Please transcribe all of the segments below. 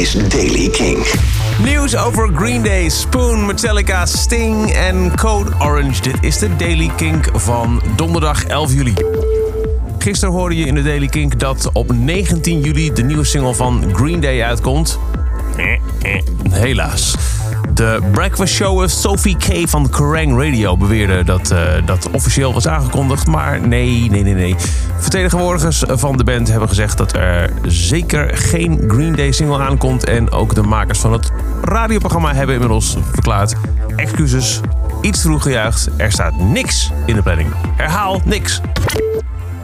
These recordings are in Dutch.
is Daily King. Nieuws over Green Day, Spoon, Metallica, Sting en Code Orange. Dit is de Daily Kink van donderdag 11 juli. Gisteren hoorde je in de Daily Kink dat op 19 juli de nieuwe single van Green Day uitkomt. Helaas. De Breakfast Show Sophie K van Kerrang Radio beweerde dat uh, dat officieel was aangekondigd. Maar nee, nee, nee, nee. Vertegenwoordigers van de band hebben gezegd dat er zeker geen Green Day single aankomt. En ook de makers van het radioprogramma hebben inmiddels verklaard: excuses, iets vroeg gejuicht. Er staat niks in de planning. Herhaal niks.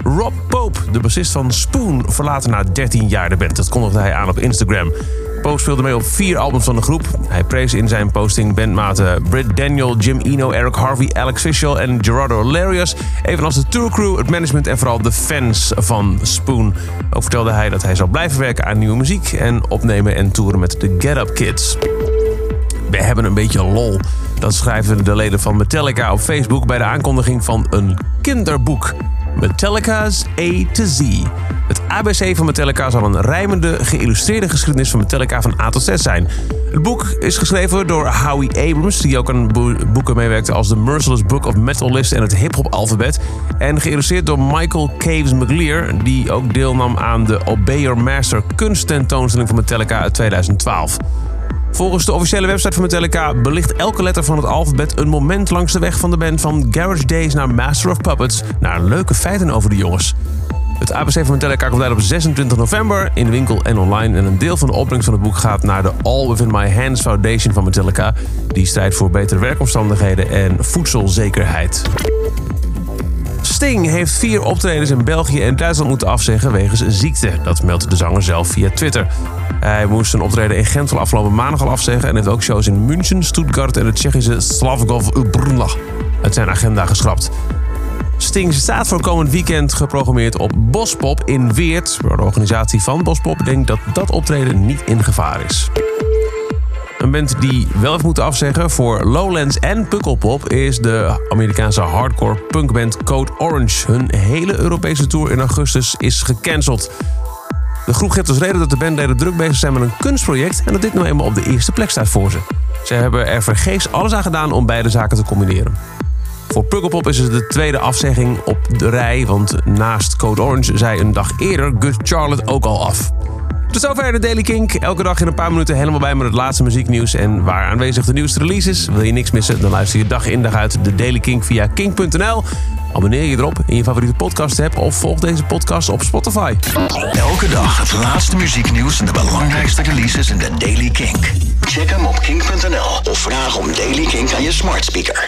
Rob Pope, de bassist van Spoon, verlaat na 13 jaar de band. Dat kondigde hij aan op Instagram. Pope speelde mee op vier albums van de groep. Hij prees in zijn posting bandmaten Britt Daniel, Jim Eno, Eric Harvey, Alex Fischel en Gerardo Larios. Evenals de tourcrew, het management en vooral de fans van Spoon. Ook vertelde hij dat hij zal blijven werken aan nieuwe muziek en opnemen en toeren met de Get Up Kids. We hebben een beetje lol. Dat schrijven de leden van Metallica op Facebook bij de aankondiging van een kinderboek. Metallica's A to Z. Het ABC van Metallica zal een rijmende, geïllustreerde geschiedenis van Metallica van A tot Z zijn. Het boek is geschreven door Howie Abrams, die ook aan boeken meewerkte als The Merciless Book of Metal List en het hip-hop alfabet. En geïllustreerd door Michael Caves McLear, die ook deelnam aan de Obey Your Master kunsttentoonstelling van Metallica uit 2012. Volgens de officiële website van Metallica belicht elke letter van het alfabet een moment langs de weg van de band van Garage Days naar Master of Puppets naar leuke feiten over de jongens. Het ABC van Metallica komt uit op 26 november in de winkel en online. En een deel van de opbrengst van het boek gaat naar de All Within My Hands Foundation van Metallica. Die strijdt voor betere werkomstandigheden en voedselzekerheid. Sting heeft vier optredens in België en Duitsland moeten afzeggen wegens ziekte. Dat meldt de zanger zelf via Twitter. Hij moest een optreden in Gent van afgelopen maandag al afzeggen... en heeft ook shows in München, Stuttgart en het Tsjechische Slavkov Brna uit zijn agenda geschrapt. Sting staat voor komend weekend geprogrammeerd op Bospop in Weert. De organisatie van Bospop denkt dat dat optreden niet in gevaar is. Een band die wel heeft moeten afzeggen voor Lowlands en Pukkelpop is de Amerikaanse hardcore punkband Code Orange. Hun hele Europese tour in augustus is gecanceld. De groep geeft als reden dat de bandleden druk bezig zijn met een kunstproject en dat dit nou eenmaal op de eerste plek staat voor ze. Ze hebben er vergeefs alles aan gedaan om beide zaken te combineren. Voor Pukkelpop is het de tweede afzegging op de rij, want naast Code Orange zei een dag eerder Good Charlotte ook al af. Tot zover de Daily Kink. Elke dag in een paar minuten helemaal bij met het laatste muzieknieuws en waar aanwezig de nieuwste releases. Wil je niks missen, dan luister je dag in dag uit de Daily Kink via kink.nl. Abonneer je erop in je favoriete podcast app of volg deze podcast op Spotify. Elke dag het laatste muzieknieuws en de belangrijkste releases in de Daily Kink. Check hem op kink.nl of vraag om Daily Kink aan je smart speaker.